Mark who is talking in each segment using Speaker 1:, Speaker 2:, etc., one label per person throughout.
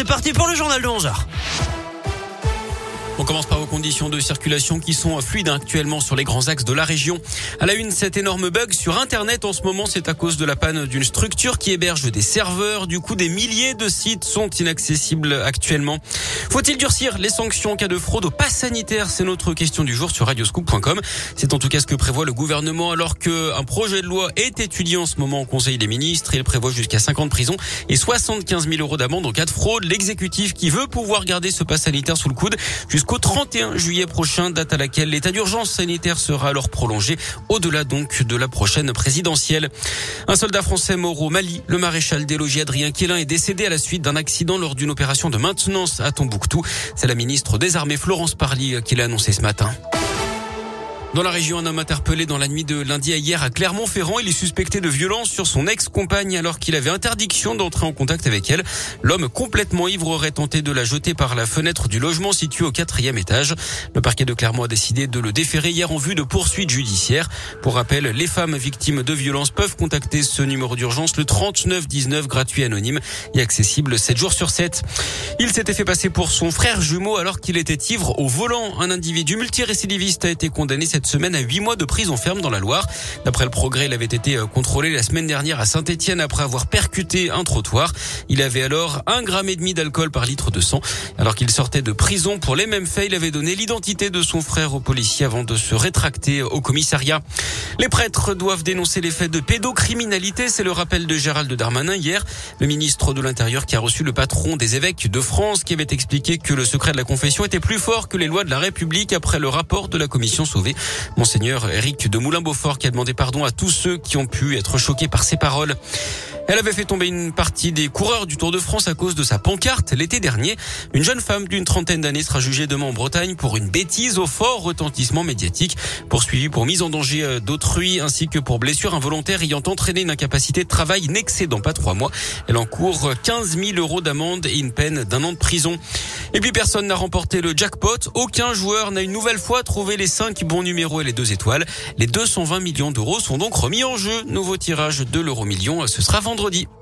Speaker 1: C'est parti pour le journal de 11h.
Speaker 2: On commence par vos conditions de circulation qui sont fluides actuellement sur les grands axes de la région. À la une, cet énorme bug sur Internet en ce moment, c'est à cause de la panne d'une structure qui héberge des serveurs. Du coup, des milliers de sites sont inaccessibles actuellement. Faut-il durcir les sanctions en cas de fraude au pass sanitaire? C'est notre question du jour sur radioscoop.com. C'est en tout cas ce que prévoit le gouvernement alors qu'un projet de loi est étudié en ce moment au Conseil des ministres. Il prévoit jusqu'à 50 prisons et 75 000 euros d'amende en cas de fraude. L'exécutif qui veut pouvoir garder ce pass sanitaire sous le coude jusqu'au 31 juillet prochain, date à laquelle l'état d'urgence sanitaire sera alors prolongé, au-delà donc de la prochaine présidentielle. Un soldat français mort au Mali, le maréchal des logis Adrien Quélin est décédé à la suite d'un accident lors d'une opération de maintenance à Tombouctou. C'est la ministre des Armées Florence Parly qui l'a annoncé ce matin. Dans la région, un homme interpellé dans la nuit de lundi à hier à Clermont-Ferrand. Il est suspecté de violence sur son ex-compagne alors qu'il avait interdiction d'entrer en contact avec elle. L'homme complètement ivre aurait tenté de la jeter par la fenêtre du logement situé au quatrième étage. Le parquet de Clermont a décidé de le déférer hier en vue de poursuites judiciaires. Pour rappel, les femmes victimes de violences peuvent contacter ce numéro d'urgence, le 3919 gratuit anonyme et accessible 7 jours sur 7. Il s'était fait passer pour son frère jumeau alors qu'il était ivre au volant. Un individu multirécidiviste a été condamné semaine à 8 mois de prison ferme dans la Loire. D'après le progrès, il avait été euh, contrôlé la semaine dernière à Saint-Etienne après avoir percuté un trottoir. Il avait alors un gramme et demi d'alcool par litre de sang. Alors qu'il sortait de prison pour les mêmes faits, il avait donné l'identité de son frère au policier avant de se rétracter au commissariat. Les prêtres doivent dénoncer les faits de pédocriminalité. C'est le rappel de Gérald Darmanin hier, le ministre de l'Intérieur qui a reçu le patron des évêques de France qui avait expliqué que le secret de la confession était plus fort que les lois de la République après le rapport de la commission sauvée. Monseigneur Eric de Moulin-Beaufort qui a demandé pardon à tous ceux qui ont pu être choqués par ses paroles. Elle avait fait tomber une partie des coureurs du Tour de France à cause de sa pancarte l'été dernier. Une jeune femme d'une trentaine d'années sera jugée demain en Bretagne pour une bêtise au fort retentissement médiatique, poursuivie pour mise en danger d'autrui ainsi que pour blessure involontaire ayant entraîné une incapacité de travail n'excédant pas trois mois. Elle encourt 15 000 euros d'amende et une peine d'un an de prison. Et puis personne n'a remporté le jackpot. Aucun joueur n'a une nouvelle fois trouvé les cinq bons numéros et les deux étoiles. Les 220 millions d'euros sont donc remis en jeu. Nouveau tirage de l'euro million. Ce sera vendredi vendredi.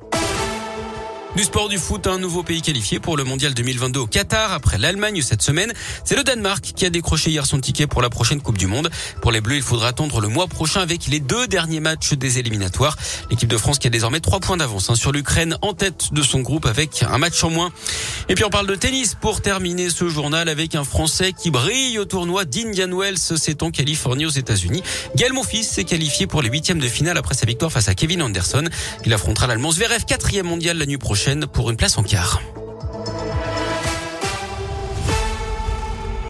Speaker 2: Du sport du foot, un nouveau pays qualifié pour le mondial 2022 au Qatar après l'Allemagne cette semaine. C'est le Danemark qui a décroché hier son ticket pour la prochaine Coupe du Monde. Pour les Bleus, il faudra attendre le mois prochain avec les deux derniers matchs des éliminatoires. L'équipe de France qui a désormais trois points d'avance hein, sur l'Ukraine en tête de son groupe avec un match en moins. Et puis on parle de tennis pour terminer ce journal avec un Français qui brille au tournoi d'Indian Wells. C'est en Californie aux États-Unis. Gaël Monfils s'est qualifié pour les huitièmes de finale après sa victoire face à Kevin Anderson. Il affrontera l'Allemand Zverev, quatrième mondial la nuit pour une place en quart.